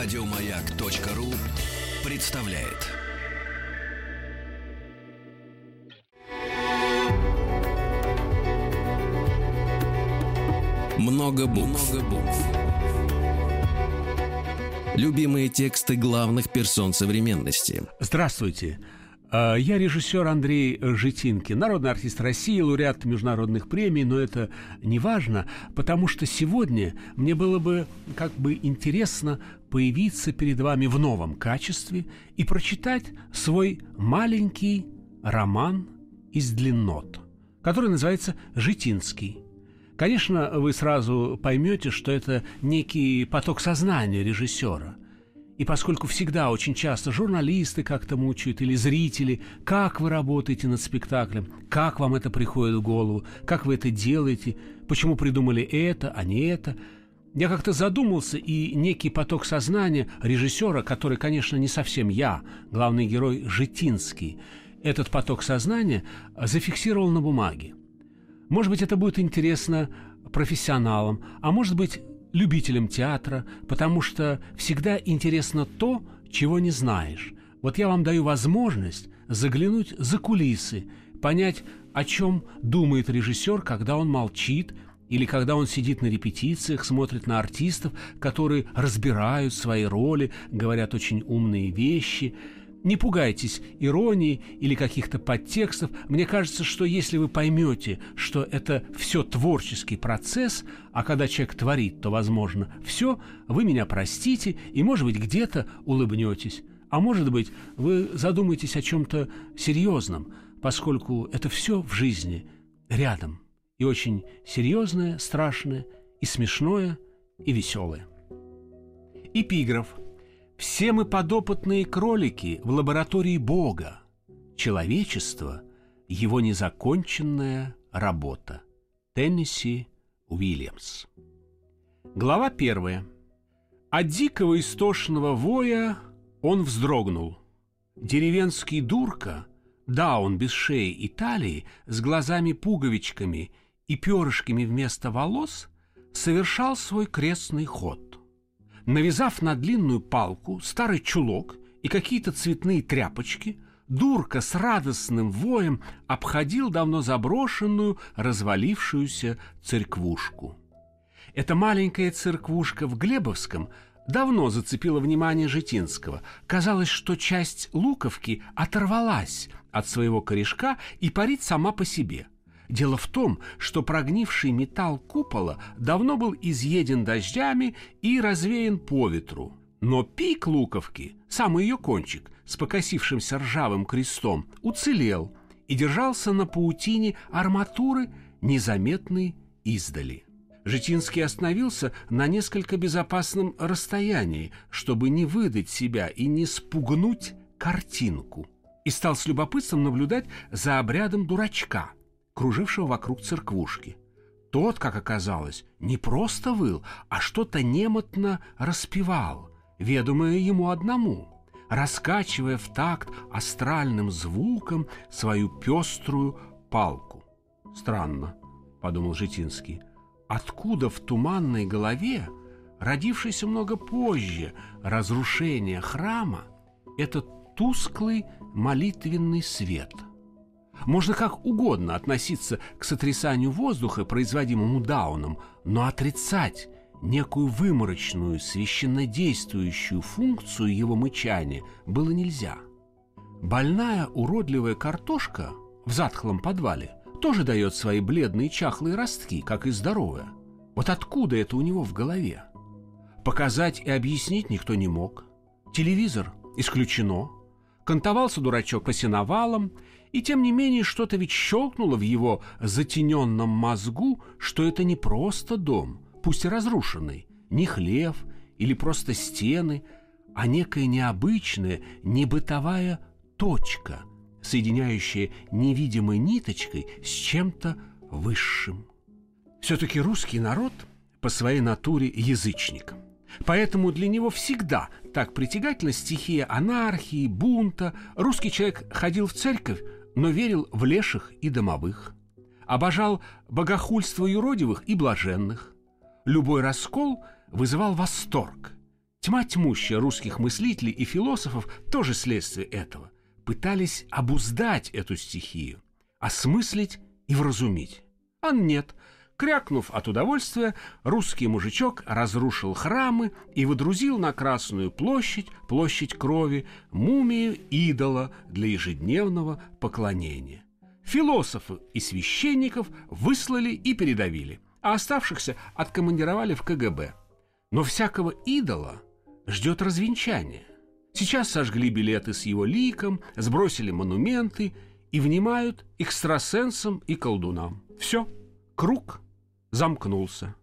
Радиомаяк.ру представляет. Много букв. Любимые тексты главных персон современности. Здравствуйте. А, я режиссер Андрей Житинкин, народный артист России, лауреат международных премий, но это не важно, потому что сегодня мне было бы как бы интересно появиться перед вами в новом качестве и прочитать свой маленький роман из длиннот, который называется «Житинский». Конечно, вы сразу поймете, что это некий поток сознания режиссера – и поскольку всегда очень часто журналисты как-то мучают или зрители, как вы работаете над спектаклем, как вам это приходит в голову, как вы это делаете, почему придумали это, а не это, я как-то задумался, и некий поток сознания режиссера, который, конечно, не совсем я, главный герой Житинский, этот поток сознания зафиксировал на бумаге. Может быть, это будет интересно профессионалам, а может быть, любителям театра, потому что всегда интересно то, чего не знаешь. Вот я вам даю возможность заглянуть за кулисы, понять, о чем думает режиссер, когда он молчит, или когда он сидит на репетициях, смотрит на артистов, которые разбирают свои роли, говорят очень умные вещи – не пугайтесь иронии или каких-то подтекстов. Мне кажется, что если вы поймете, что это все творческий процесс, а когда человек творит, то, возможно, все, вы меня простите и, может быть, где-то улыбнетесь. А может быть, вы задумаетесь о чем-то серьезном, поскольку это все в жизни рядом. И очень серьезное, страшное, и смешное, и веселое. Эпиграф – все мы подопытные кролики в лаборатории Бога. Человечество – его незаконченная работа. Теннесси Уильямс. Глава первая. От дикого истошного воя он вздрогнул. Деревенский дурка, да, он без шеи и талии, с глазами-пуговичками и перышками вместо волос, совершал свой крестный ход. Навязав на длинную палку старый чулок и какие-то цветные тряпочки, Дурка с радостным воем обходил давно заброшенную, развалившуюся церквушку. Эта маленькая церквушка в Глебовском давно зацепила внимание Житинского. Казалось, что часть луковки оторвалась от своего корешка и парит сама по себе – Дело в том, что прогнивший металл купола давно был изъеден дождями и развеян по ветру. Но пик луковки, самый ее кончик, с покосившимся ржавым крестом, уцелел и держался на паутине арматуры, незаметной издали. Житинский остановился на несколько безопасном расстоянии, чтобы не выдать себя и не спугнуть картинку, и стал с любопытством наблюдать за обрядом дурачка – кружившего вокруг церквушки. Тот, как оказалось, не просто выл, а что-то немотно распевал, ведомое ему одному, раскачивая в такт астральным звуком свою пеструю палку. «Странно», — подумал Житинский, — «откуда в туманной голове, родившейся много позже разрушения храма, этот тусклый молитвенный свет?» Можно как угодно относиться к сотрясанию воздуха, производимому Дауном, но отрицать некую выморочную, священнодействующую функцию его мычания было нельзя. Больная уродливая картошка в затхлом подвале тоже дает свои бледные чахлые ростки, как и здоровая. Вот откуда это у него в голове? Показать и объяснить никто не мог. Телевизор исключено. Кантовался дурачок по сеновалам – и тем не менее что-то ведь щелкнуло в его затененном мозгу, что это не просто дом, пусть и разрушенный, не хлев или просто стены, а некая необычная, небытовая точка, соединяющая невидимой ниточкой с чем-то высшим. Все-таки русский народ по своей натуре язычник. Поэтому для него всегда так притягательна стихия анархии, бунта. Русский человек ходил в церковь, но верил в леших и домовых, обожал богохульство юродивых и блаженных. Любой раскол вызывал восторг. Тьма тьмущая русских мыслителей и философов тоже следствие этого. Пытались обуздать эту стихию, осмыслить и вразумить. А нет, Крякнув от удовольствия, русский мужичок разрушил храмы и выдрузил на Красную площадь, площадь крови, мумию идола для ежедневного поклонения. Философы и священников выслали и передавили, а оставшихся откомандировали в КГБ. Но всякого идола ждет развенчание. Сейчас сожгли билеты с его ликом, сбросили монументы и внимают экстрасенсам и колдунам. Все, круг замкнулся.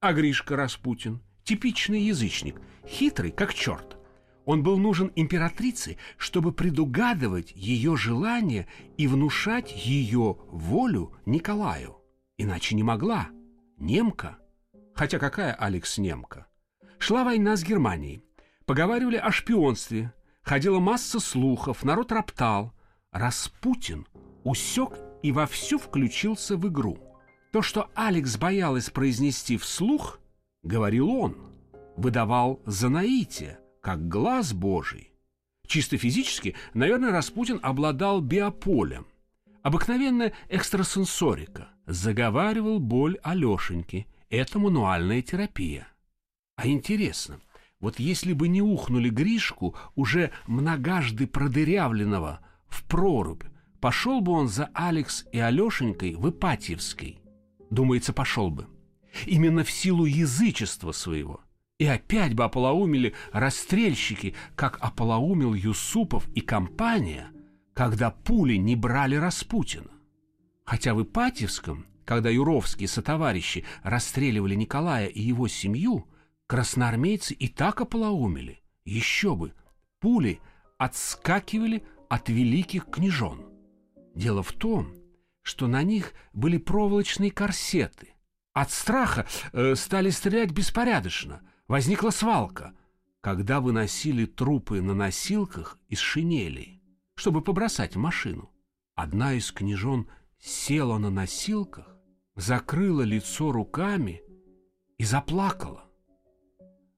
А Гришка Распутин – типичный язычник, хитрый, как черт. Он был нужен императрице, чтобы предугадывать ее желания и внушать ее волю Николаю. Иначе не могла. Немка. Хотя какая Алекс немка? Шла война с Германией. Поговаривали о шпионстве. Ходила масса слухов, народ роптал. Распутин усек и вовсю включился в игру – то, что Алекс боялась произнести вслух, говорил он, выдавал за наитие, как глаз Божий. Чисто физически, наверное, Распутин обладал биополем. Обыкновенная экстрасенсорика. Заговаривал боль Алешеньки. Это мануальная терапия. А интересно, вот если бы не ухнули Гришку, уже многажды продырявленного, в прорубь, пошел бы он за Алекс и Алешенькой в Ипатьевской думается, пошел бы. Именно в силу язычества своего. И опять бы ополоумели расстрельщики, как ополоумил Юсупов и компания, когда пули не брали Распутина. Хотя в Ипатьевском, когда юровские сотоварищи расстреливали Николая и его семью, красноармейцы и так ополоумели. Еще бы, пули отскакивали от великих княжон. Дело в том, что на них были проволочные корсеты. От страха э, стали стрелять беспорядочно. Возникла свалка. Когда выносили трупы на носилках из шинелей, чтобы побросать в машину, одна из княжон села на носилках, закрыла лицо руками и заплакала.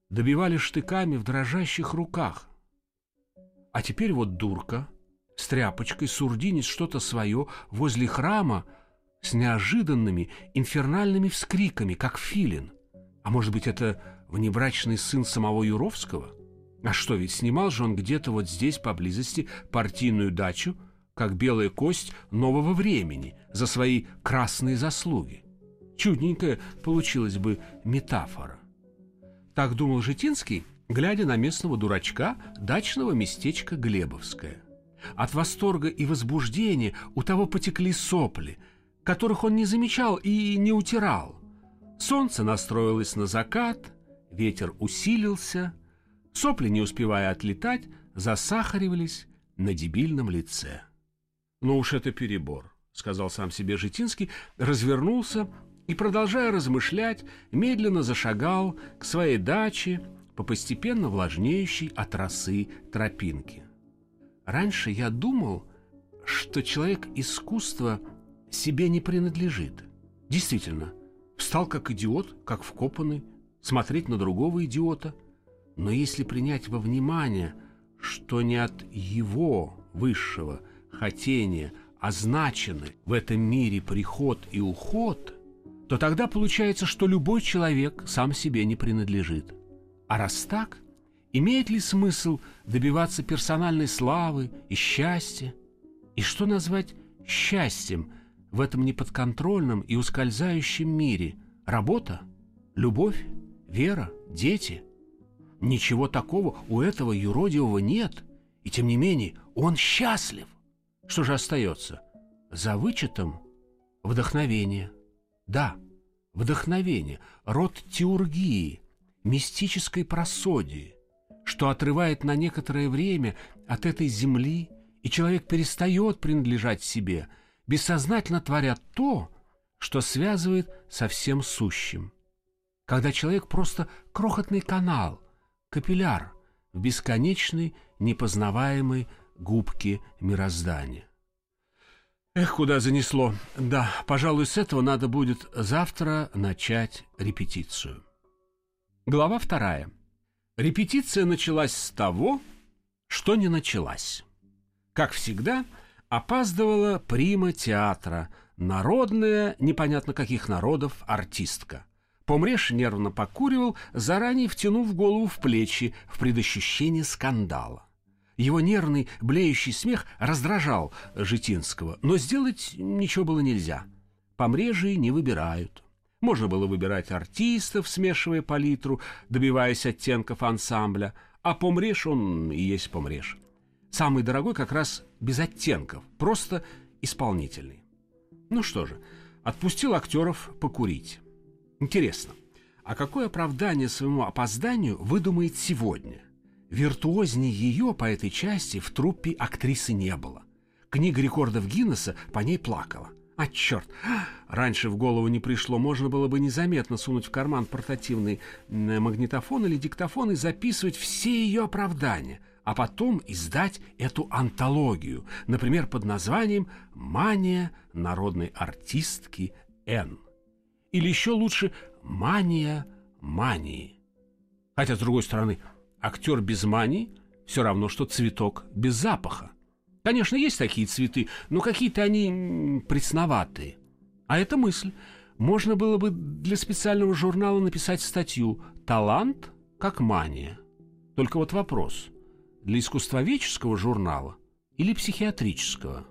Добивали штыками в дрожащих руках. А теперь вот дурка — с тряпочкой сурдинец что-то свое возле храма с неожиданными инфернальными вскриками, как филин. А может быть, это внебрачный сын самого Юровского? А что, ведь снимал же он где-то вот здесь, поблизости, партийную дачу, как белая кость нового времени, за свои красные заслуги. Чудненькая получилась бы метафора. Так думал Житинский, глядя на местного дурачка дачного местечка Глебовское. От восторга и возбуждения у того потекли сопли, которых он не замечал и не утирал. Солнце настроилось на закат, ветер усилился, сопли, не успевая отлетать, засахаривались на дебильном лице. «Ну уж это перебор», — сказал сам себе Житинский, развернулся и, продолжая размышлять, медленно зашагал к своей даче по постепенно влажнеющей от росы тропинке. Раньше я думал, что человек искусства себе не принадлежит. Действительно, встал как идиот, как вкопанный, смотреть на другого идиота. Но если принять во внимание, что не от его высшего хотения означены в этом мире приход и уход, то тогда получается, что любой человек сам себе не принадлежит. А раз так, Имеет ли смысл добиваться персональной славы и счастья? И что назвать счастьем в этом неподконтрольном и ускользающем мире? Работа? Любовь? Вера? Дети? Ничего такого у этого юродивого нет, и тем не менее он счастлив. Что же остается? За вычетом вдохновение. Да, вдохновение, род теургии, мистической просодии, что отрывает на некоторое время от этой земли, и человек перестает принадлежать себе, бессознательно творя то, что связывает со всем сущим. Когда человек просто крохотный канал, капилляр в бесконечной, непознаваемой губке мироздания. Эх, куда занесло. Да, пожалуй, с этого надо будет завтра начать репетицию. Глава вторая. Репетиция началась с того, что не началась. Как всегда, опаздывала прима театра, народная, непонятно каких народов, артистка. Помреш нервно покуривал, заранее втянув голову в плечи в предощущении скандала. Его нервный, блеющий смех раздражал Житинского, но сделать ничего было нельзя. Помрежи не выбирают. Можно было выбирать артистов, смешивая палитру, добиваясь оттенков ансамбля, а помреж он и есть помреж. Самый дорогой как раз без оттенков, просто исполнительный. Ну что же, отпустил актеров покурить. Интересно, а какое оправдание своему опозданию выдумает сегодня? Виртуознее ее по этой части в труппе актрисы не было. Книга рекордов Гиннесса по ней плакала. А черт! Раньше в голову не пришло, можно было бы незаметно сунуть в карман портативный магнитофон или диктофон и записывать все ее оправдания, а потом издать эту антологию, например, под названием «Мания народной артистки Н». Или еще лучше «Мания мании». Хотя, с другой стороны, актер без мании все равно, что цветок без запаха. Конечно, есть такие цветы, но какие-то они пресноватые. А это мысль. Можно было бы для специального журнала написать статью «Талант как мания». Только вот вопрос. Для искусствоведческого журнала или психиатрического?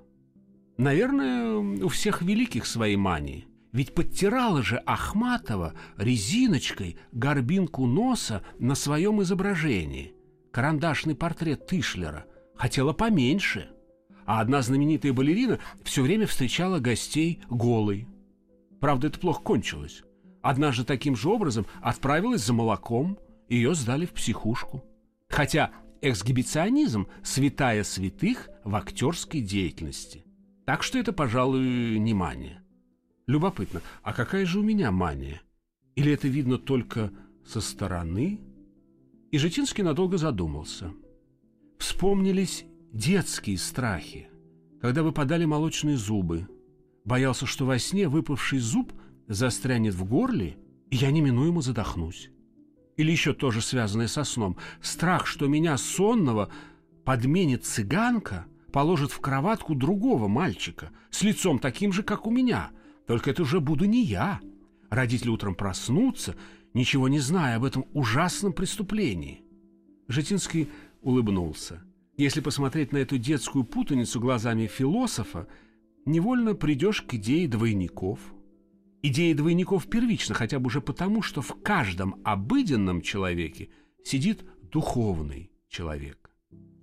Наверное, у всех великих свои мании – ведь подтирала же Ахматова резиночкой горбинку носа на своем изображении. Карандашный портрет Тышлера. Хотела поменьше. А одна знаменитая балерина все время встречала гостей голой. Правда, это плохо кончилось. Однажды таким же образом отправилась за молоком, ее сдали в психушку. Хотя эксгибиционизм – святая святых в актерской деятельности. Так что это, пожалуй, не мания. Любопытно, а какая же у меня мания? Или это видно только со стороны? И Житинский надолго задумался. Вспомнились детские страхи, когда выпадали молочные зубы. Боялся, что во сне выпавший зуб застрянет в горле, и я неминуемо задохнусь. Или еще тоже связанное со сном. Страх, что меня сонного подменит цыганка, положит в кроватку другого мальчика с лицом таким же, как у меня — только это уже буду не я. Родители утром проснутся, ничего не зная об этом ужасном преступлении. Житинский улыбнулся. Если посмотреть на эту детскую путаницу глазами философа, невольно придешь к идее двойников. Идея двойников первична хотя бы уже потому, что в каждом обыденном человеке сидит духовный человек.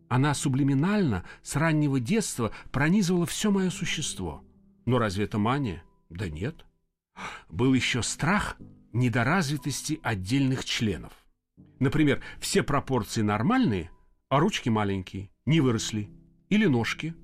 Она сублиминально с раннего детства пронизывала все мое существо. Но разве это мания? Да нет. Был еще страх недоразвитости отдельных членов. Например, все пропорции нормальные, а ручки маленькие, не выросли. Или ножки,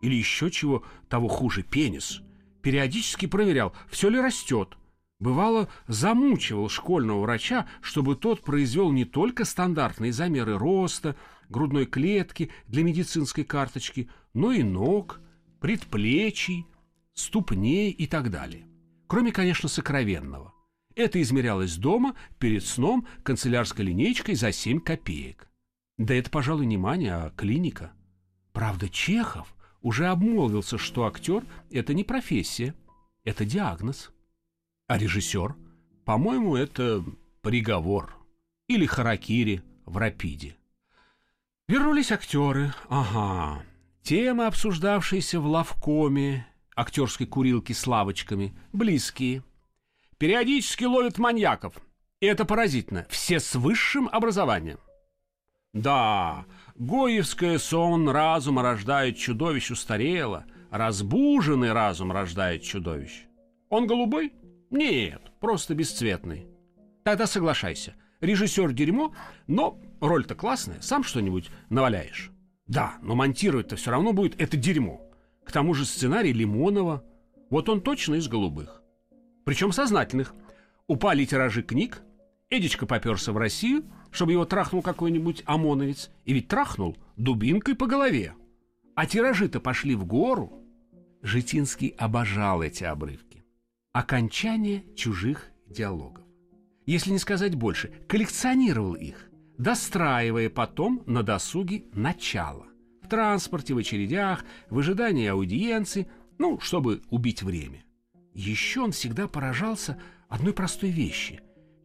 или еще чего того хуже, пенис. Периодически проверял, все ли растет. Бывало, замучивал школьного врача, чтобы тот произвел не только стандартные замеры роста, грудной клетки для медицинской карточки, но и ног, предплечий, ступней и так далее. Кроме, конечно, сокровенного. Это измерялось дома, перед сном, канцелярской линейкой за 7 копеек. Да это, пожалуй, не мания, а клиника. Правда, Чехов уже обмолвился, что актер – это не профессия, это диагноз. А режиссер? По-моему, это приговор. Или харакири в рапиде. Вернулись актеры. Ага. Тема, обсуждавшаяся в лавкоме, актерской курилки с лавочками, близкие. Периодически ловят маньяков. И это поразительно. Все с высшим образованием. Да, Гоевское сон разума рождает чудовищ устарело, разбуженный разум рождает чудовищ. Он голубой? Нет, просто бесцветный. Тогда соглашайся. Режиссер дерьмо, но роль-то классная, сам что-нибудь наваляешь. Да, но монтировать-то все равно будет это дерьмо. К тому же сценарий Лимонова. Вот он точно из голубых. Причем сознательных. Упали тиражи книг, Эдичка поперся в Россию, чтобы его трахнул какой-нибудь ОМОНовец. И ведь трахнул дубинкой по голове. А тиражи-то пошли в гору. Житинский обожал эти обрывки. Окончание чужих диалогов. Если не сказать больше, коллекционировал их. достраивая потом на досуге начало. В транспорте, в очередях, в ожидании аудиенции, ну, чтобы убить время. Еще он всегда поражался одной простой вещи.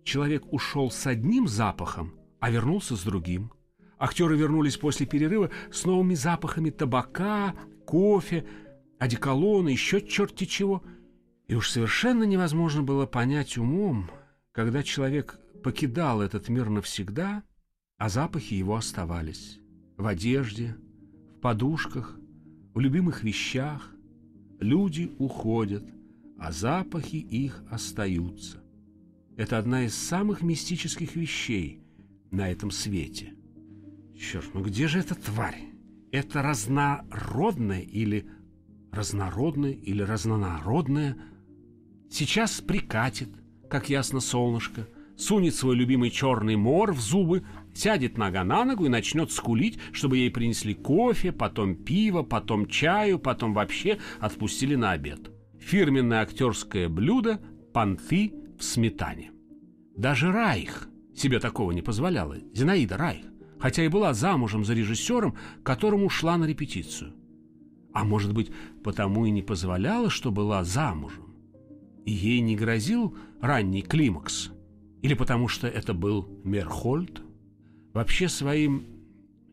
Человек ушел с одним запахом, а вернулся с другим. Актеры вернулись после перерыва с новыми запахами табака, кофе, одеколона, еще черти чего. И уж совершенно невозможно было понять умом, когда человек покидал этот мир навсегда, а запахи его оставались в одежде, в подушках, в любимых вещах. Люди уходят, а запахи их остаются. Это одна из самых мистических вещей на этом свете. Черт, ну где же эта тварь? Это разнородное или разнородное или разнонародное? Сейчас прикатит, как ясно солнышко, сунет свой любимый черный мор в зубы, сядет нога на ногу и начнет скулить, чтобы ей принесли кофе, потом пиво, потом чаю, потом вообще отпустили на обед. Фирменное актерское блюдо – понты в сметане. Даже Райх себе такого не позволяла, Зинаида Райх, хотя и была замужем за режиссером, которому шла на репетицию. А может быть, потому и не позволяла, что была замужем. И ей не грозил ранний климакс. Или потому что это был Мерхольд. Вообще своим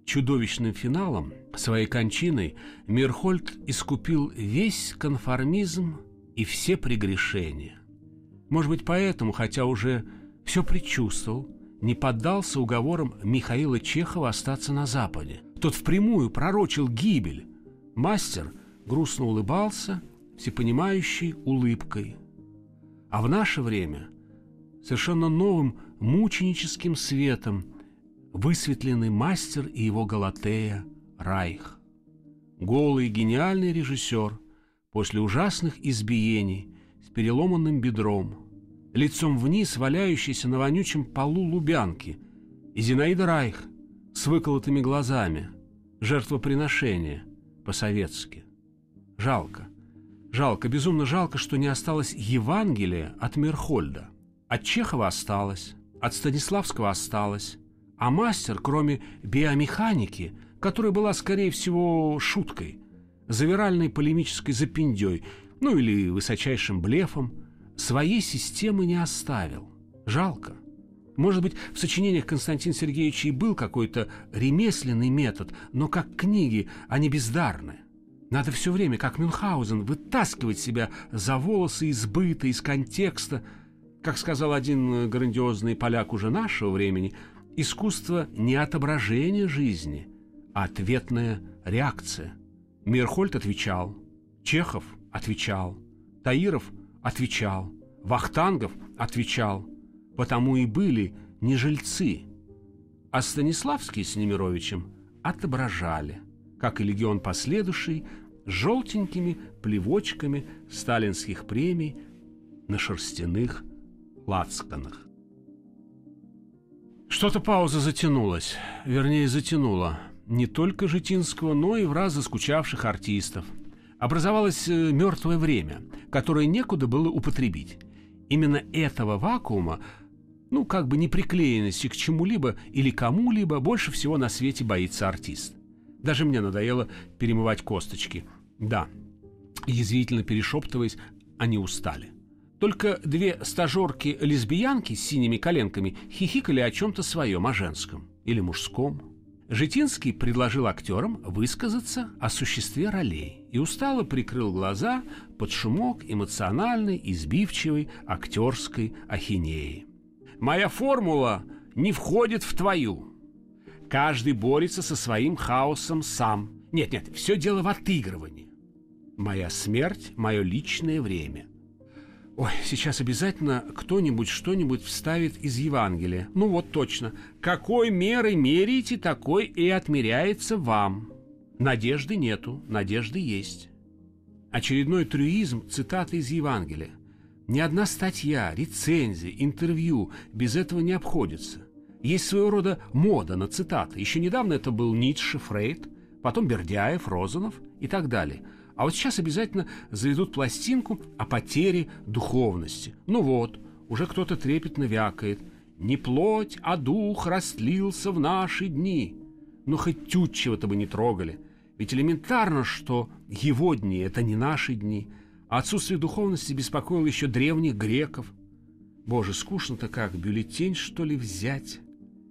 чудовищным финалом, своей кончиной, Мерхольд искупил весь конформизм и все прегрешения. Может быть, поэтому, хотя уже все предчувствовал, не поддался уговорам Михаила Чехова остаться на Западе. Тот впрямую пророчил гибель. Мастер грустно улыбался, всепонимающей улыбкой. А в наше время совершенно новым мученическим светом высветленный мастер и его Галатея Райх. Голый гениальный режиссер после ужасных избиений с переломанным бедром – лицом вниз, валяющийся на вонючем полу Лубянки, и Зинаида Райх с выколотыми глазами, жертвоприношение по-советски. Жалко, жалко, безумно жалко, что не осталось Евангелия от Мерхольда. От Чехова осталось, от Станиславского осталось, а мастер, кроме биомеханики, которая была, скорее всего, шуткой, завиральной полемической запиндей, ну или высочайшим блефом – своей системы не оставил. Жалко. Может быть, в сочинениях Константина Сергеевича и был какой-то ремесленный метод, но как книги они бездарны. Надо все время, как Мюнхгаузен, вытаскивать себя за волосы из быта, из контекста. Как сказал один грандиозный поляк уже нашего времени, искусство не отображение жизни, а ответная реакция. Мирхольд отвечал, Чехов отвечал, Таиров – отвечал, Вахтангов отвечал, потому и были не жильцы. А Станиславский с Немировичем отображали, как и легион последующий, желтенькими плевочками сталинских премий на шерстяных лацканах. Что-то пауза затянулась, вернее затянула не только Житинского, но и в раз заскучавших артистов – образовалось э, мертвое время, которое некуда было употребить. Именно этого вакуума, ну, как бы неприклеенности к чему-либо или кому-либо, больше всего на свете боится артист. Даже мне надоело перемывать косточки. Да, язвительно перешептываясь, они устали. Только две стажерки-лесбиянки с синими коленками хихикали о чем-то своем, о женском или мужском. Житинский предложил актерам высказаться о существе ролей и устало прикрыл глаза под шумок эмоциональной, избивчивой актерской ахинеи. «Моя формула не входит в твою. Каждый борется со своим хаосом сам. Нет-нет, все дело в отыгрывании. Моя смерть – мое личное время. Ой, сейчас обязательно кто-нибудь что-нибудь вставит из Евангелия. Ну вот точно. Какой мерой меряете, такой и отмеряется вам. Надежды нету, надежды есть. Очередной трюизм цитаты из Евангелия. Ни одна статья, рецензия, интервью без этого не обходится. Есть своего рода мода на цитаты. Еще недавно это был Ницше, Фрейд, потом Бердяев, Розанов и так далее – а вот сейчас обязательно заведут пластинку о потере духовности. Ну вот, уже кто-то трепетно вякает. Не плоть, а дух растлился в наши дни. Но хоть тютчего-то бы не трогали. Ведь элементарно, что его дни — это не наши дни. А отсутствие духовности беспокоило еще древних греков. Боже, скучно-то как, бюллетень, что ли, взять?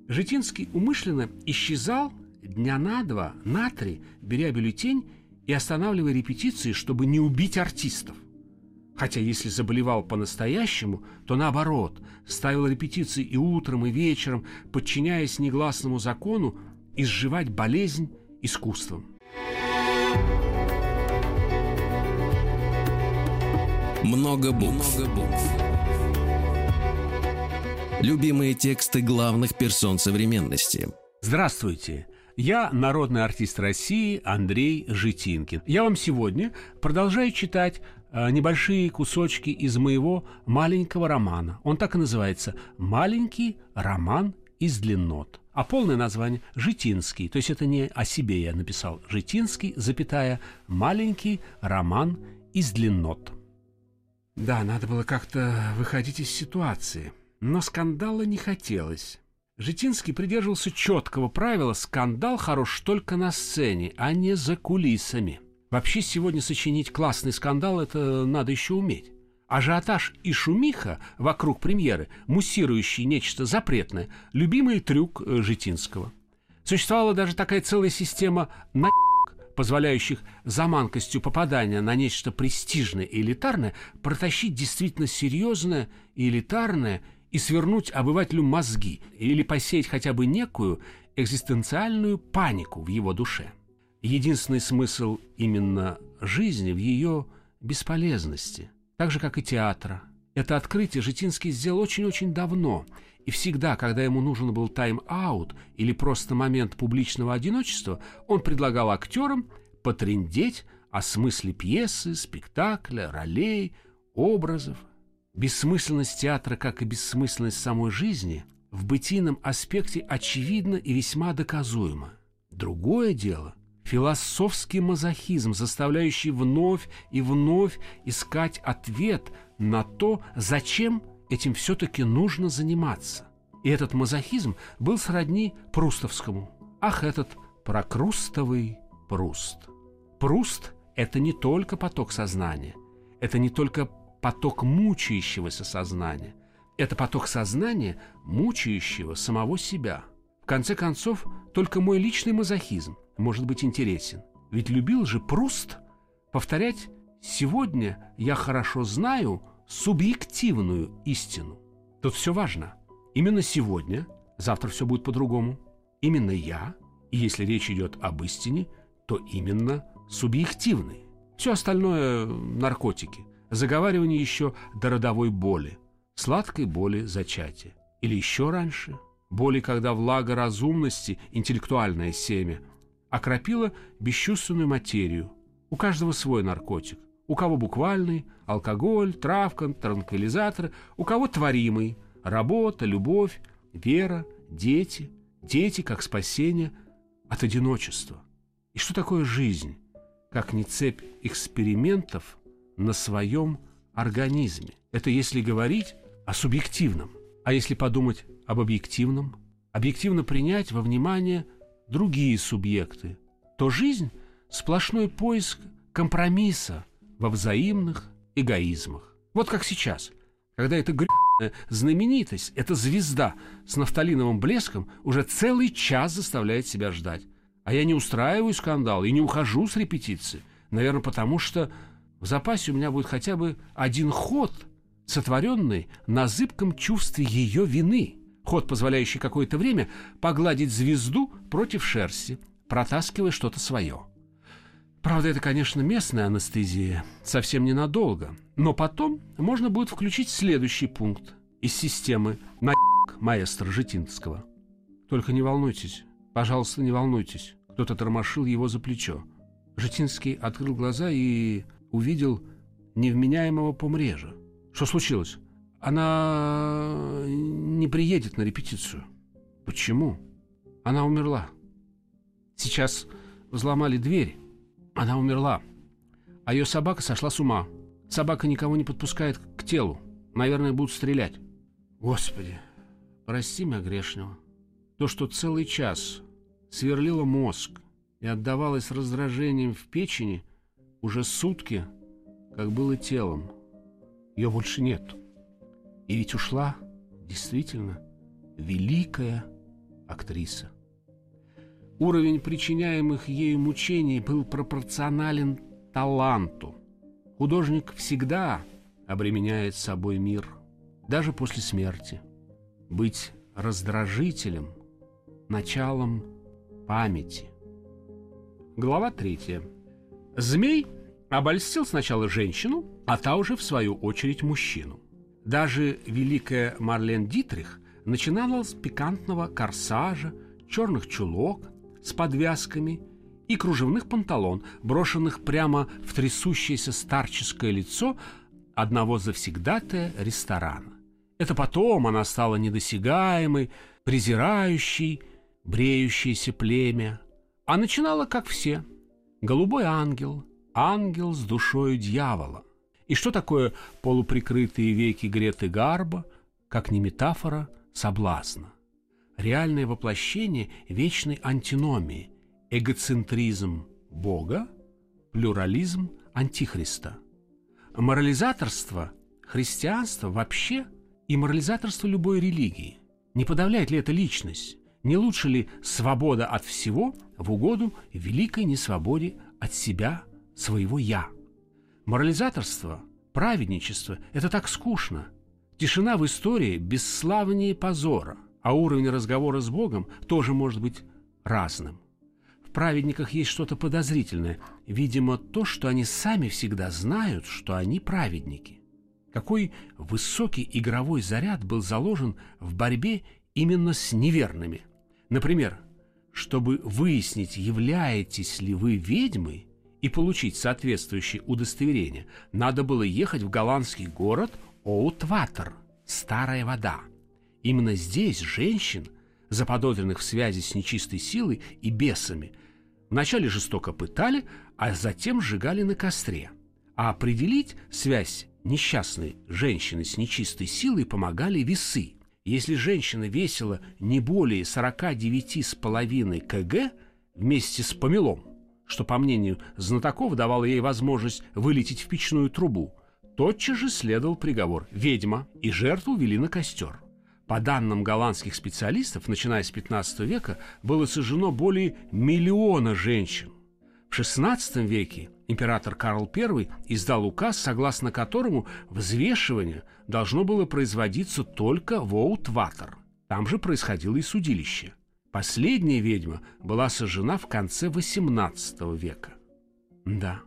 Житинский умышленно исчезал дня на два, на три, беря бюллетень и останавливая репетиции, чтобы не убить артистов. Хотя если заболевал по-настоящему, то наоборот, ставил репетиции и утром, и вечером, подчиняясь негласному закону, изживать болезнь искусством. Много букв. Много букв. Любимые тексты главных персон современности. Здравствуйте! Я народный артист России Андрей Житинкин. Я вам сегодня продолжаю читать э, небольшие кусочки из моего маленького романа. Он так и называется «Маленький роман из длиннот». А полное название «Житинский». То есть это не о себе я написал. «Житинский», запятая, «Маленький роман из длиннот». Да, надо было как-то выходить из ситуации. Но скандала не хотелось. Житинский придерживался четкого правила «скандал хорош только на сцене, а не за кулисами». Вообще сегодня сочинить классный скандал – это надо еще уметь. Ажиотаж и шумиха вокруг премьеры, муссирующий нечто запретное – любимый трюк э, Житинского. Существовала даже такая целая система на позволяющих заманкостью попадания на нечто престижное и элитарное протащить действительно серьезное и элитарное и свернуть обывателю мозги или посеять хотя бы некую экзистенциальную панику в его душе. Единственный смысл именно жизни в ее бесполезности, так же, как и театра. Это открытие Житинский сделал очень-очень давно, и всегда, когда ему нужен был тайм-аут или просто момент публичного одиночества, он предлагал актерам потрендеть о смысле пьесы, спектакля, ролей, образов, Бессмысленность театра, как и бессмысленность самой жизни, в бытийном аспекте очевидна и весьма доказуема. Другое дело – философский мазохизм, заставляющий вновь и вновь искать ответ на то, зачем этим все-таки нужно заниматься. И этот мазохизм был сродни прустовскому. Ах, этот прокрустовый Пруст. Пруст – это не только поток сознания, это не только поток мучающегося сознания. Это поток сознания, мучающего самого себя. В конце концов, только мой личный мазохизм может быть интересен. Ведь любил же Пруст повторять «сегодня я хорошо знаю субъективную истину». Тут все важно. Именно сегодня, завтра все будет по-другому. Именно я, и если речь идет об истине, то именно субъективной. Все остальное – наркотики – заговаривание еще до родовой боли, сладкой боли зачатия. Или еще раньше, боли, когда влага разумности, интеллектуальное семя, окропила бесчувственную материю. У каждого свой наркотик. У кого буквальный, алкоголь, травка, транквилизаторы, у кого творимый, работа, любовь, вера, дети, дети как спасение от одиночества. И что такое жизнь, как не цепь экспериментов – на своем организме. Это если говорить о субъективном. А если подумать об объективном, объективно принять во внимание другие субъекты, то жизнь – сплошной поиск компромисса во взаимных эгоизмах. Вот как сейчас, когда эта гребаная знаменитость, эта звезда с нафталиновым блеском уже целый час заставляет себя ждать. А я не устраиваю скандал и не ухожу с репетиции. Наверное, потому что в запасе у меня будет хотя бы один ход, сотворенный на зыбком чувстве ее вины. Ход, позволяющий какое-то время погладить звезду против шерсти, протаскивая что-то свое. Правда, это, конечно, местная анестезия, совсем ненадолго. Но потом можно будет включить следующий пункт из системы на маэстро Житинского. Только не волнуйтесь, пожалуйста, не волнуйтесь. Кто-то тормошил его за плечо. Житинский открыл глаза и увидел невменяемого помрежа. Что случилось? Она не приедет на репетицию. Почему? Она умерла. Сейчас взломали дверь. Она умерла. А ее собака сошла с ума. Собака никого не подпускает к телу. Наверное, будут стрелять. Господи, прости меня грешного. То, что целый час сверлило мозг и отдавалось раздражением в печени, уже сутки, как было телом. Ее больше нет. И ведь ушла, действительно, великая актриса. Уровень причиняемых ею мучений был пропорционален таланту. Художник всегда обременяет собой мир, даже после смерти. Быть раздражителем, началом памяти. Глава третья. Змей обольстил сначала женщину, а та уже в свою очередь мужчину. Даже великая Марлен Дитрих начинала с пикантного корсажа, черных чулок с подвязками и кружевных панталон, брошенных прямо в трясущееся старческое лицо одного завсегдатая ресторана. Это потом она стала недосягаемой, презирающей, бреющейся племя, а начинала, как все, голубой ангел, ангел с душою дьявола. И что такое полуприкрытые веки Греты Гарба, как не метафора соблазна? Реальное воплощение вечной антиномии, эгоцентризм Бога, плюрализм Антихриста. Морализаторство христианства вообще и морализаторство любой религии. Не подавляет ли это личность? Не лучше ли свобода от всего в угоду великой несвободе от себя, своего «я»? Морализаторство, праведничество – это так скучно. Тишина в истории бесславнее позора, а уровень разговора с Богом тоже может быть разным. В праведниках есть что-то подозрительное, видимо, то, что они сами всегда знают, что они праведники. Какой высокий игровой заряд был заложен в борьбе именно с неверными. Например, чтобы выяснить, являетесь ли вы ведьмой, и получить соответствующее удостоверение, надо было ехать в голландский город Оутватер, Старая вода. Именно здесь женщин, заподозренных в связи с нечистой силой и бесами, вначале жестоко пытали, а затем сжигали на костре. А определить связь несчастной женщины с нечистой силой помогали весы. Если женщина весила не более 49,5 кг вместе с помелом, что, по мнению знатоков, давало ей возможность вылететь в печную трубу, тотчас же следовал приговор «ведьма» и жертву вели на костер. По данным голландских специалистов, начиная с 15 века было сожжено более миллиона женщин. В XVI веке император Карл I издал указ, согласно которому взвешивание должно было производиться только в Оутватер. Там же происходило и судилище – Последняя ведьма была сожжена в конце XVIII века. Да,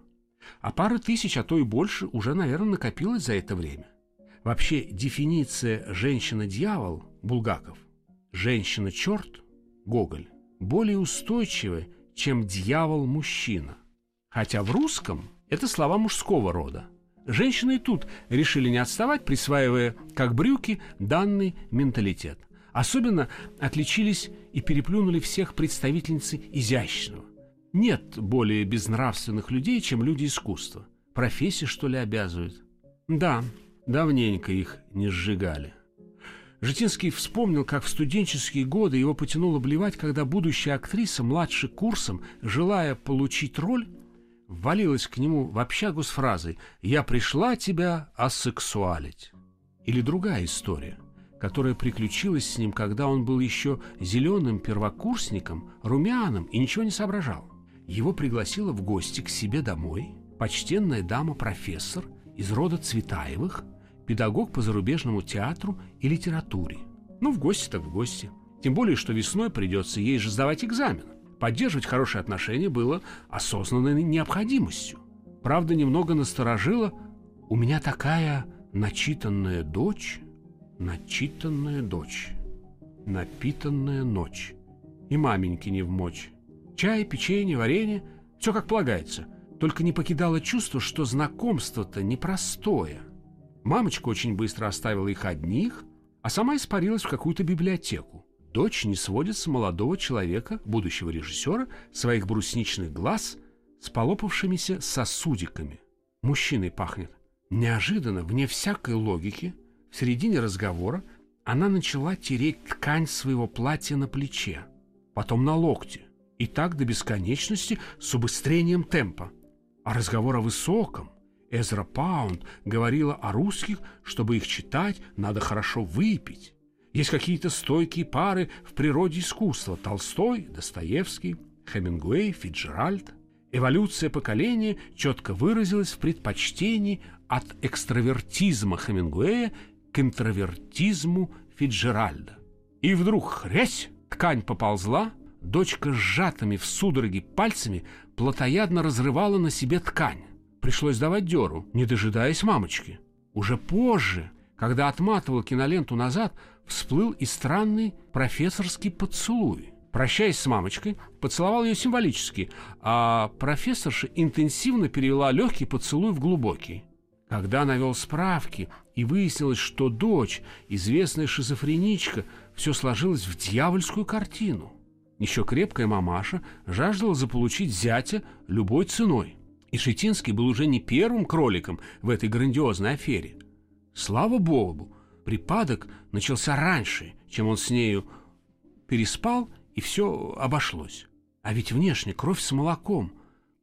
а пара тысяч, а то и больше, уже, наверное, накопилось за это время. Вообще, дефиниция «женщина-дьявол» Булгаков, «женщина-черт» Гоголь более устойчивая, чем «дьявол-мужчина». Хотя в русском это слова мужского рода. Женщины и тут решили не отставать, присваивая, как брюки, данный менталитет. Особенно отличились и переплюнули всех представительницы изящного. Нет более безнравственных людей, чем люди искусства. Профессия, что ли, обязывает? Да, давненько их не сжигали. Житинский вспомнил, как в студенческие годы его потянуло блевать, когда будущая актриса, младше курсом, желая получить роль, ввалилась к нему в общагу с фразой «Я пришла тебя асексуалить». Или другая история – которая приключилась с ним, когда он был еще зеленым первокурсником, румяным и ничего не соображал. Его пригласила в гости к себе домой почтенная дама-профессор из рода Цветаевых, педагог по зарубежному театру и литературе. Ну, в гости так в гости. Тем более, что весной придется ей же сдавать экзамен. Поддерживать хорошие отношения было осознанной необходимостью. Правда, немного насторожило «У меня такая начитанная дочь», Начитанная дочь, напитанная ночь. И маменьки не в мочь. Чай, печенье, варенье — все как полагается. Только не покидало чувство, что знакомство-то непростое. Мамочка очень быстро оставила их одних, а сама испарилась в какую-то библиотеку. Дочь не сводит с молодого человека, будущего режиссера, своих брусничных глаз с полопавшимися сосудиками. Мужчиной пахнет. Неожиданно, вне всякой логики — в середине разговора она начала тереть ткань своего платья на плече, потом на локте, и так до бесконечности с убыстрением темпа. А разговор о высоком, Эзра Паунд говорила о русских, чтобы их читать, надо хорошо выпить. Есть какие-то стойкие пары в природе искусства – Толстой, Достоевский, Хемингуэй, Фиджеральд. Эволюция поколения четко выразилась в предпочтении от экстравертизма Хемингуэя к интровертизму Фиджеральда. И вдруг хрясь, ткань поползла, дочка сжатыми в судороге пальцами плотоядно разрывала на себе ткань. Пришлось давать дёру, не дожидаясь мамочки. Уже позже, когда отматывал киноленту назад, всплыл и странный профессорский поцелуй. Прощаясь с мамочкой, поцеловал ее символически, а профессорша интенсивно перевела легкий поцелуй в глубокий. Когда навел справки и выяснилось, что дочь, известная шизофреничка, все сложилось в дьявольскую картину. Еще крепкая мамаша жаждала заполучить зятя любой ценой. И Шитинский был уже не первым кроликом в этой грандиозной афере. Слава богу, припадок начался раньше, чем он с нею переспал, и все обошлось. А ведь внешне кровь с молоком,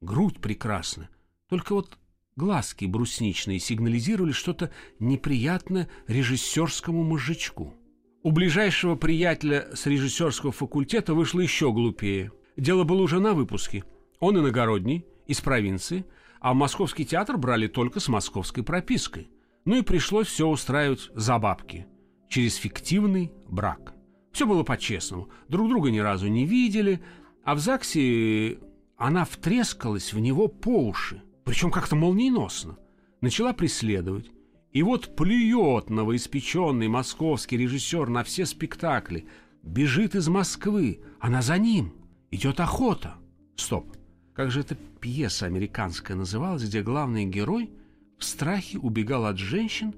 грудь прекрасна. Только вот глазки брусничные сигнализировали что-то неприятное режиссерскому мозжечку. У ближайшего приятеля с режиссерского факультета вышло еще глупее. Дело было уже на выпуске. Он иногородний, из провинции, а в московский театр брали только с московской пропиской. Ну и пришлось все устраивать за бабки, через фиктивный брак. Все было по-честному, друг друга ни разу не видели, а в ЗАГСе она втрескалась в него по уши, причем как-то молниеносно. Начала преследовать. И вот плюет новоиспеченный московский режиссер на все спектакли, бежит из Москвы, она за ним, идет охота. Стоп, как же эта пьеса американская называлась, где главный герой в страхе убегал от женщин,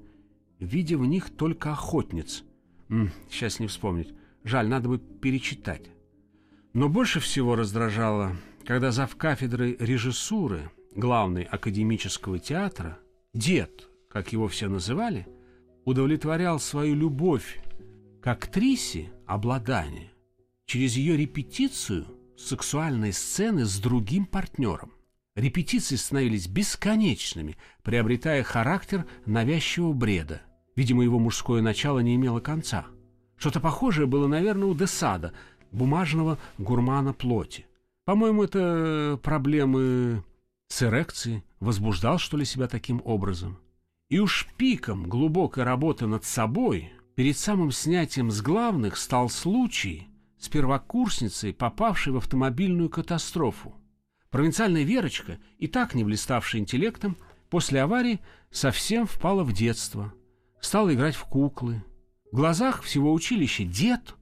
видя в них только охотниц. М -м, сейчас не вспомнить. Жаль, надо бы перечитать. Но больше всего раздражало, когда зав кафедрой режиссуры, главный академического театра, дед, как его все называли, удовлетворял свою любовь к актрисе обладание через ее репетицию сексуальной сцены с другим партнером. Репетиции становились бесконечными, приобретая характер навязчивого бреда. Видимо, его мужское начало не имело конца. Что-то похожее было, наверное, у Десада, бумажного гурмана плоти. По-моему, это проблемы с эрекцией, возбуждал, что ли, себя таким образом. И уж пиком глубокой работы над собой, перед самым снятием с главных, стал случай с первокурсницей, попавшей в автомобильную катастрофу. Провинциальная Верочка, и так не блиставшая интеллектом, после аварии совсем впала в детство, стала играть в куклы. В глазах всего училища дед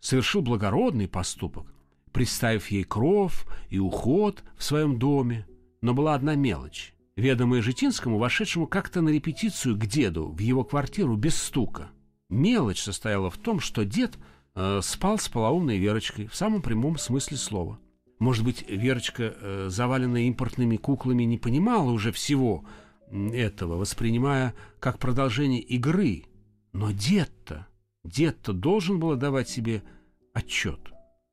совершил благородный поступок, представив ей кров и уход в своем доме. Но была одна мелочь, ведомая Житинскому, вошедшему как-то на репетицию к деду в его квартиру без стука. Мелочь состояла в том, что дед э, спал с полоумной Верочкой в самом прямом смысле слова – может быть, Верочка, э, заваленная импортными куклами, не понимала уже всего этого, воспринимая как продолжение игры. Но дед-то, дед-то должен был давать себе отчет.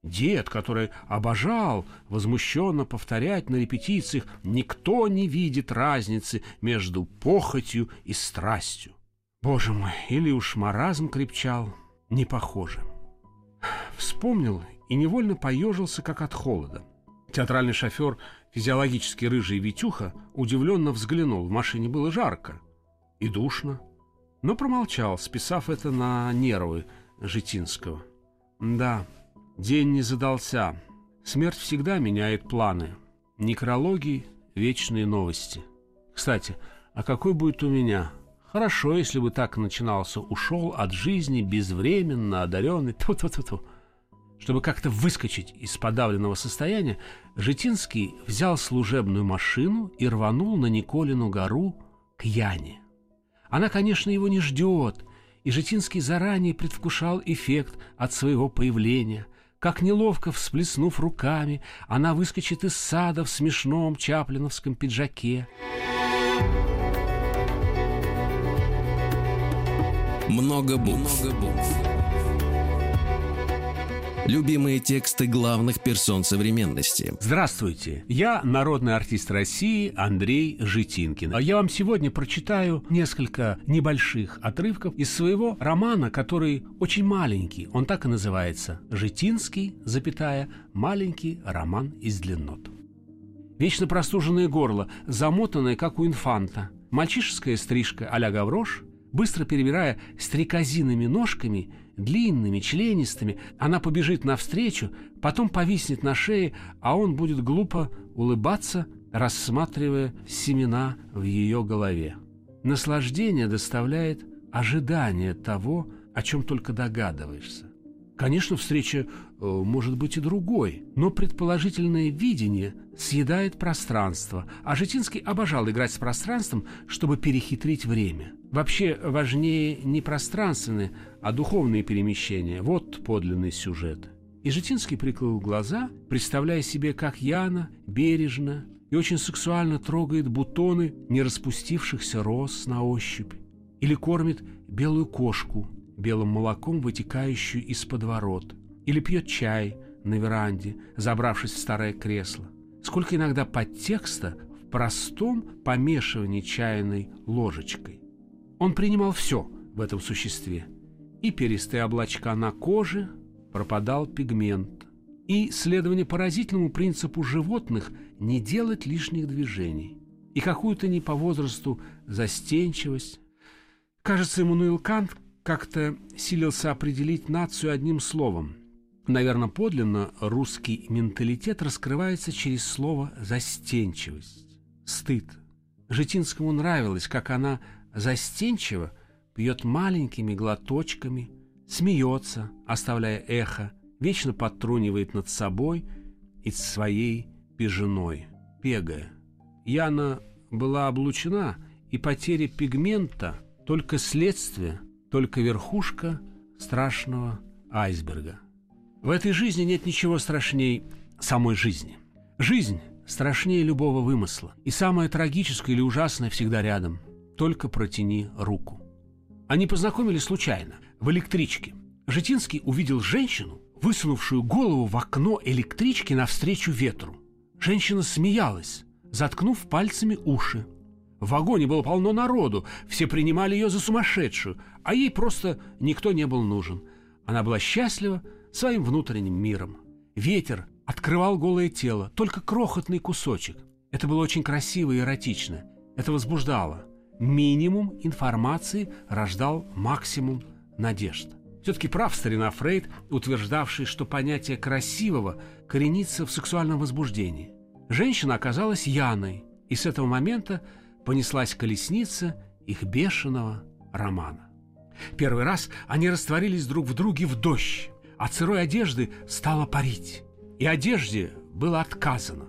Дед, который обожал возмущенно повторять на репетициях, никто не видит разницы между похотью и страстью. Боже мой, или уж маразм крепчал, не похоже. Вспомнил и невольно поежился, как от холода. Театральный шофер, физиологически рыжий Витюха, удивленно взглянул. В машине было жарко и душно, но промолчал, списав это на нервы Житинского. Да, день не задался. Смерть всегда меняет планы. Некрологи — вечные новости. Кстати, а какой будет у меня? Хорошо, если бы так начинался. Ушел от жизни безвременно, одаренный. Ту-ту-ту-ту. Чтобы как-то выскочить из подавленного состояния, Житинский взял служебную машину и рванул на Николину гору к Яне. Она, конечно, его не ждет, и Житинский заранее предвкушал эффект от своего появления. Как неловко всплеснув руками, она выскочит из сада в смешном чаплиновском пиджаке. Много букв. Много букв. Любимые тексты главных персон современности. Здравствуйте, я народный артист России Андрей Житинкин. А я вам сегодня прочитаю несколько небольших отрывков из своего романа, который очень маленький. Он так и называется «Житинский, запятая, маленький роман из длиннот». Вечно простуженное горло, замотанное, как у инфанта. Мальчишеская стрижка а-ля Гаврош, быстро перебирая стрекозиными ножками – длинными, членистыми, она побежит навстречу, потом повиснет на шее, а он будет глупо улыбаться, рассматривая семена в ее голове. Наслаждение доставляет ожидание того, о чем только догадываешься. Конечно, встреча э, может быть и другой, но предположительное видение съедает пространство, а Житинский обожал играть с пространством, чтобы перехитрить время. Вообще важнее не пространственные, а духовные перемещения. Вот подлинный сюжет. И Житинский прикрыл глаза, представляя себе, как Яна бережно и очень сексуально трогает бутоны не распустившихся роз на ощупь или кормит белую кошку белым молоком, вытекающую из-под ворот, или пьет чай на веранде, забравшись в старое кресло. Сколько иногда подтекста в простом помешивании чайной ложечкой. Он принимал все в этом существе. И перистые облачка на коже, пропадал пигмент. И следование поразительному принципу животных не делать лишних движений. И какую-то не по возрасту застенчивость. Кажется, Эммануил Кант как-то силился определить нацию одним словом. Наверное, подлинно русский менталитет раскрывается через слово «застенчивость», «стыд». Житинскому нравилось, как она застенчиво пьет маленькими глоточками, смеется, оставляя эхо, вечно подтрунивает над собой и своей пиженой, пегая. Яна была облучена, и потеря пигмента – только следствие – только верхушка страшного айсберга. В этой жизни нет ничего страшней самой жизни. Жизнь страшнее любого вымысла. И самое трагическое или ужасное всегда рядом. Только протяни руку. Они познакомились случайно, в электричке. Житинский увидел женщину, высунувшую голову в окно электрички навстречу ветру. Женщина смеялась, заткнув пальцами уши. В вагоне было полно народу, все принимали ее за сумасшедшую, а ей просто никто не был нужен. Она была счастлива своим внутренним миром. Ветер открывал голое тело, только крохотный кусочек. Это было очень красиво и эротично. Это возбуждало. Минимум информации рождал максимум надежд. Все-таки прав старина Фрейд, утверждавший, что понятие красивого коренится в сексуальном возбуждении. Женщина оказалась Яной, и с этого момента понеслась колесница их бешеного романа. Первый раз они растворились друг в друге в дождь, а сырой одежды стало парить. И одежде было отказано.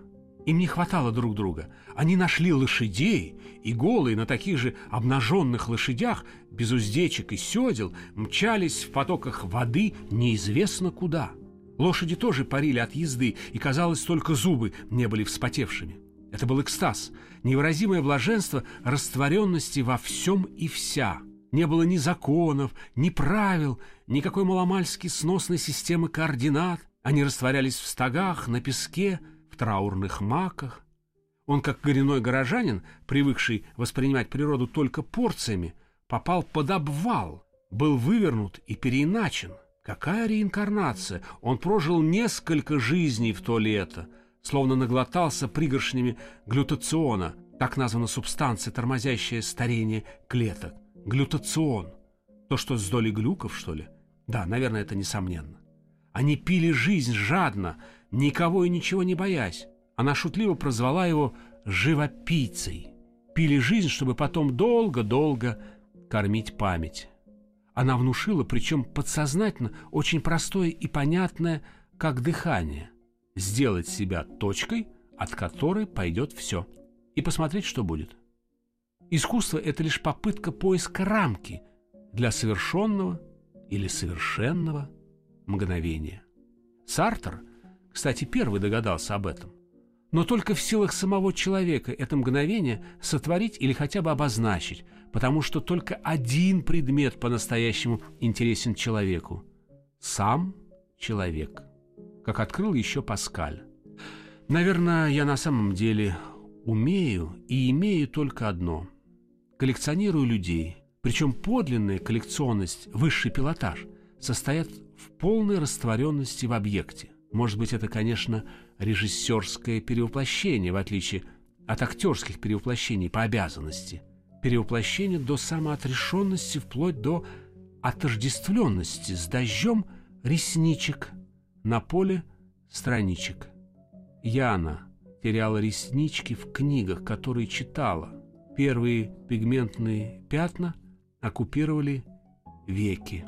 Им не хватало друг друга. Они нашли лошадей, и голые на таких же обнаженных лошадях, без уздечек и седел, мчались в потоках воды неизвестно куда. Лошади тоже парили от езды, и, казалось, только зубы не были вспотевшими. Это был экстаз, невыразимое блаженство растворенности во всем и вся. Не было ни законов, ни правил, никакой маломальски сносной системы координат. Они растворялись в стогах, на песке, в траурных маках. Он, как коренной горожанин, привыкший воспринимать природу только порциями, попал под обвал, был вывернут и переиначен. Какая реинкарнация! Он прожил несколько жизней в то лето, словно наглотался пригоршнями глютациона, так названа субстанция, тормозящая старение клеток. Глютацион. То, что с долей глюков, что ли? Да, наверное, это несомненно. Они пили жизнь жадно, никого и ничего не боясь. Она шутливо прозвала его «живопийцей». Пили жизнь, чтобы потом долго-долго кормить память. Она внушила, причем подсознательно, очень простое и понятное, как дыхание. Сделать себя точкой, от которой пойдет все – и посмотреть, что будет. Искусство – это лишь попытка поиска рамки для совершенного или совершенного мгновения. Сартер, кстати, первый догадался об этом. но только в силах самого человека это мгновение сотворить или хотя бы обозначить, потому что только один предмет по-настоящему интересен человеку – сам человек, как открыл еще Паскаль. Наверное, я на самом деле умею и имею только одно – коллекционирую людей, причем подлинная коллекционность, высший пилотаж, состоят в полной растворенности в объекте. Может быть, это, конечно, режиссерское перевоплощение, в отличие от актерских перевоплощений по обязанности. Перевоплощение до самоотрешенности вплоть до отождествленности с дождем ресничек на поле страничек. Яна теряла реснички в книгах, которые читала. Первые пигментные пятна оккупировали веки.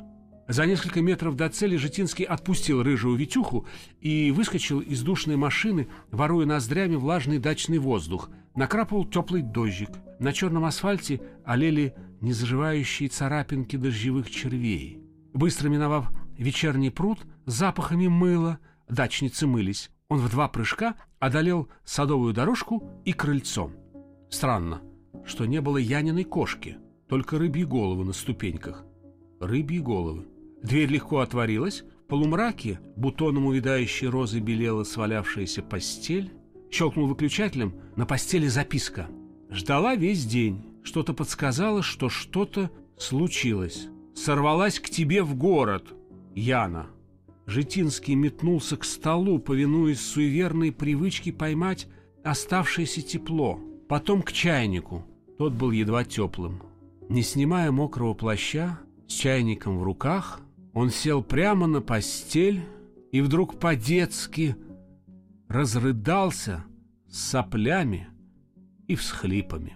За несколько метров до цели Житинский отпустил рыжую Витюху и выскочил из душной машины, воруя ноздрями влажный дачный воздух. Накрапывал теплый дождик. На черном асфальте олели незаживающие царапинки дождевых червей. Быстро миновав вечерний пруд запахами мыла, дачницы мылись, он в два прыжка одолел садовую дорожку и крыльцо. Странно, что не было Яниной кошки, только рыбьи головы на ступеньках. Рыбьи головы. Дверь легко отворилась. В полумраке бутоном увядающей розы белела свалявшаяся постель. Щелкнул выключателем. На постели записка. Ждала весь день. Что-то подсказало, что что-то случилось. Сорвалась к тебе в город. Яна. Житинский метнулся к столу, повинуясь суеверной привычке поймать оставшееся тепло. Потом к чайнику. Тот был едва теплым. Не снимая мокрого плаща, с чайником в руках, он сел прямо на постель и вдруг по-детски разрыдался с соплями и всхлипами.